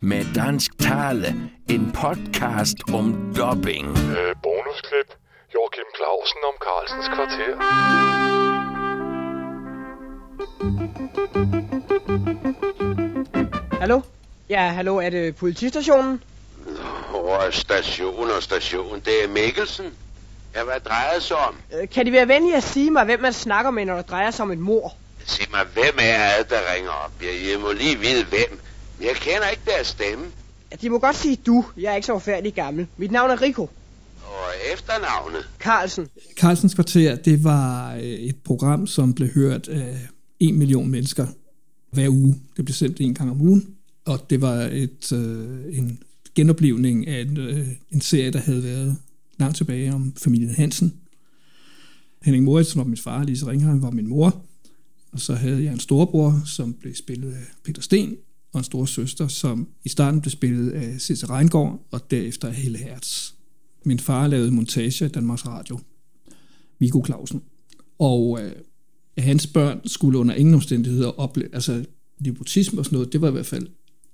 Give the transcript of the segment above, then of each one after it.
med dansk tale. En podcast om dubbing. Øh, bonusklip. Joachim Clausen om Carlsens kvarter. Hallo? Ja, hallo, er det politistationen? Hvor station og station? Det er Mikkelsen. Ja, hvad drejer det sig om? Øh, Kan de være venlige at sige mig, hvem man snakker med, når det drejer sig om et mor? Sig mig, hvem er det, der ringer op? Jeg, jeg må lige vide, hvem. Jeg kender ikke deres stemme. Ja, De må godt sige du. Jeg er ikke så forfærdelig gammel. Mit navn er Rico Og efternavnet? Carlsen. Carlsens Kvarter, det var øh, et program, som blev hørt af en million mennesker hver uge. Det blev sendt en gang om ugen, og det var et, øh, en genoplevning af en, øh, en serie, der havde været langt tilbage om familien Hansen. Henning Moritzen var min far, Lise Ringheim var min mor, og så havde jeg en storebror, som blev spillet af Peter Sten, og en store søster, som i starten blev spillet af Cisse Reingård, og derefter af Helle Hertz. Min far lavede montage i Danmarks Radio. Viggo Clausen. Og øh, hans børn skulle under ingen omstændigheder opleve, altså nepotisme og sådan noget, det var i hvert fald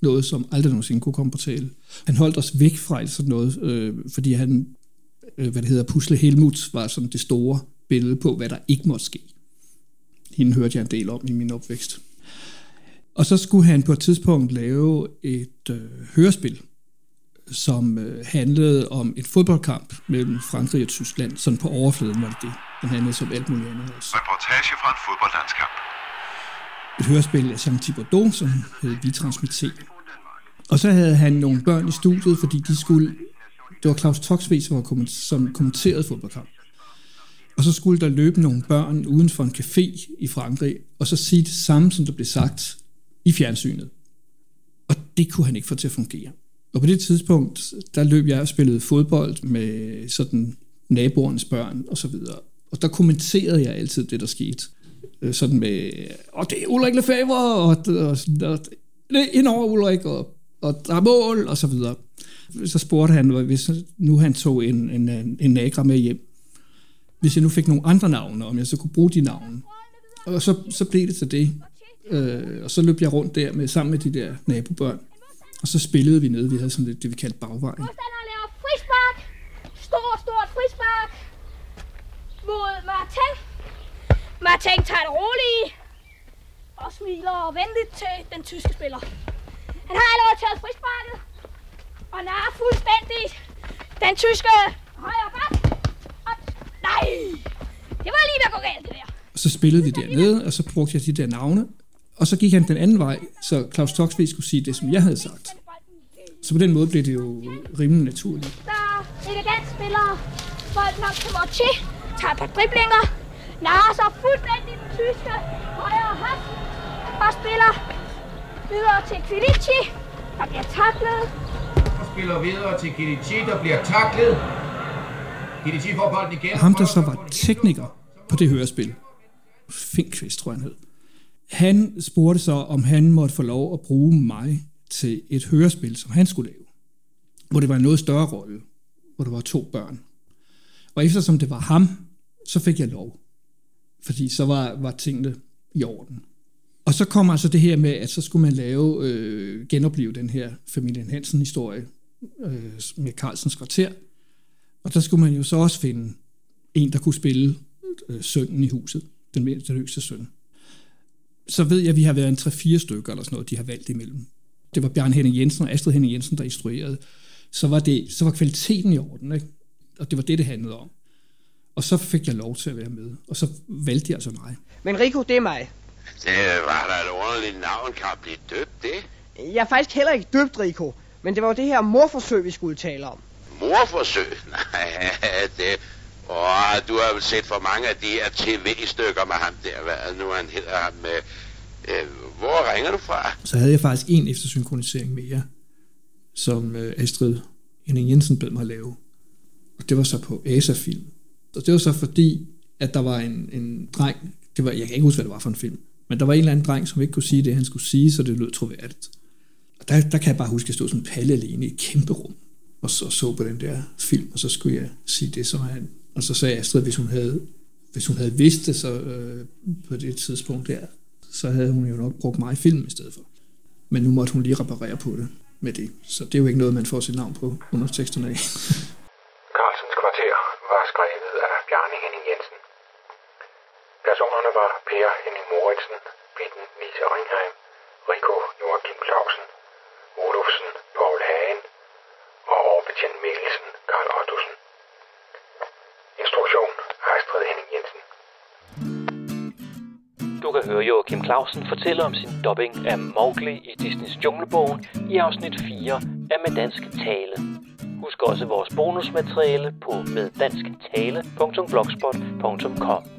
noget, som aldrig nogensinde kunne komme på tale. Han holdt os væk fra sådan noget, øh, fordi han, øh, hvad det hedder, Pusle Helmut var sådan det store billede på, hvad der ikke måtte ske. Hende hørte jeg en del om i min opvækst. Og så skulle han på et tidspunkt lave et øh, hørespil, som øh, handlede om en fodboldkamp mellem Frankrig og Tyskland. Sådan på overfladen var det det. Den handlede som alt muligt andet også. Reportage fra en fodboldlandskamp. Et hørespil af Jean Thibaudot, som hed Vi Transmité. Og så havde han nogle børn i studiet, fordi de skulle... Det var Claus Toxvig, som, var som kommenterede fodboldkamp. Og så skulle der løbe nogle børn uden for en café i Frankrig, og så sige det samme, som der blev sagt i fjernsynet. Og det kunne han ikke få til at fungere. Og på det tidspunkt, der løb jeg og spillede fodbold med sådan naboernes børn og så videre. Og der kommenterede jeg altid det, der skete. Øh, sådan med, og det er Ulrik Lefebvre, og, og, og det er ind over Ulrik, og, og der er mål, og så videre. Så spurgte han, hvis nu han tog en, en, en nagra med hjem, hvis jeg nu fik nogle andre navne, om jeg så kunne bruge de navne. Og så, så blev det til det. Øh, og så løb jeg rundt der med, sammen med de der nabobørn. Og så spillede vi nede, vi havde sådan lidt det, vi kaldte bagvejen. Modstanderen laver frispark. Stort, stort frispark. Mod Martin. Martin tager det roligt. Og smiler venligt til den tyske spiller. Han har allerede taget frisparket. Og narer fuldstændig den tyske højre bak. Og nej. Det var lige ved at gå galt, det der. Og så spillede vi dernede, og så brugte jeg de der navne. Og så gik han den anden vej, så Claus Toxvig skulle sige det, som jeg havde sagt. Så på den måde blev det jo rimelig naturligt. Der elegant spiller bolden op til Mortier. Tager et par driblinger. Narer sig fuldstændig den tyske højre hånd. Og spiller videre til Kvilici. Der bliver taklet. og spiller videre til Kilichi, der bliver taklet. Kilichi får bolden igen. Ham, der så var tekniker på det hørespil, Finkvist, tror jeg han hed, han spurgte så, om han måtte få lov at bruge mig til et hørespil, som han skulle lave. Hvor det var en noget større rolle, hvor der var to børn. Og eftersom det var ham, så fik jeg lov. Fordi så var, var tingene i orden. Og så kommer altså det her med, at så skulle man lave, øh, genopleve den her familien Hansen-historie øh, med Carlsens kvarter. Og der skulle man jo så også finde en, der kunne spille øh, sønnen i huset, den, den yngste søn. Så ved jeg, at vi har været en 3-4 stykker eller sådan noget, de har valgt imellem. Det var Bjørn Henning Jensen og Astrid Henning Jensen, der instruerede. Så var, det, så var kvaliteten i orden, ikke? og det var det, det handlede om. Og så fik jeg lov til at være med, og så valgte de altså mig. Men Rico, det er mig. Det var da et underligt navn, kan blive døbt, det. Jeg er faktisk heller ikke døbt, Rico. Men det var jo det her morforsøg, vi skulle tale om. Morforsøg? Nej, det... Åh, du har vel set for mange af de her tv-stykker med ham der, hvad nu han hedder ham med... Øh, hvor ringer du fra? Så havde jeg faktisk en eftersynkronisering mere, som øh, Astrid Henning Jensen bad mig lave. Og det var så på ASA-film. Og det var så fordi, at der var en, en dreng, det var, jeg kan ikke huske, hvad det var for en film, men der var en eller anden dreng, som ikke kunne sige det, han skulle sige, så det lød troværdigt. Og der, der kan jeg bare huske, at jeg stod sådan en palle alene i et kæmpe rum, og så så på den der film, og så skulle jeg sige det, som han... Og så sagde Astrid, hvis hun havde, hvis hun havde vidst det så, øh, på det tidspunkt der, så havde hun jo nok brugt mig i film i stedet for. Men nu måtte hun lige reparere på det. med det. Så det er jo ikke noget, man får sit navn på underteksterne af. Carlsens kvarter var skrevet af Bjarne Henning Jensen. Personerne var Per Henning Moritsen, Bitten Lise Ringheim, Rico Joachim Clausen, Olufsen Paul Hagen og overbetjent Mikkelsen Karl Ottosen. Kan høre Joachim Clausen fortælle om sin dubbing af Mowgli i Disneys Junglebogen i afsnit 4 af Med Dansk Tale. Husk også vores bonusmateriale på meddansktale.blogspot.com.